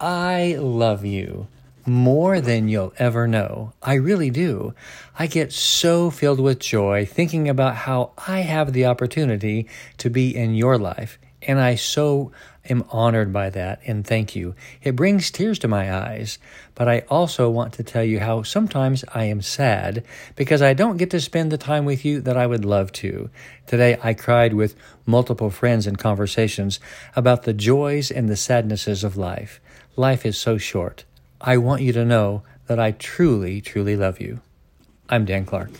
I love you more than you'll ever know. I really do. I get so filled with joy thinking about how I have the opportunity to be in your life. And I so am honored by that and thank you. It brings tears to my eyes, but I also want to tell you how sometimes I am sad because I don't get to spend the time with you that I would love to. Today I cried with multiple friends in conversations about the joys and the sadnesses of life. Life is so short. I want you to know that I truly, truly love you. I'm Dan Clark.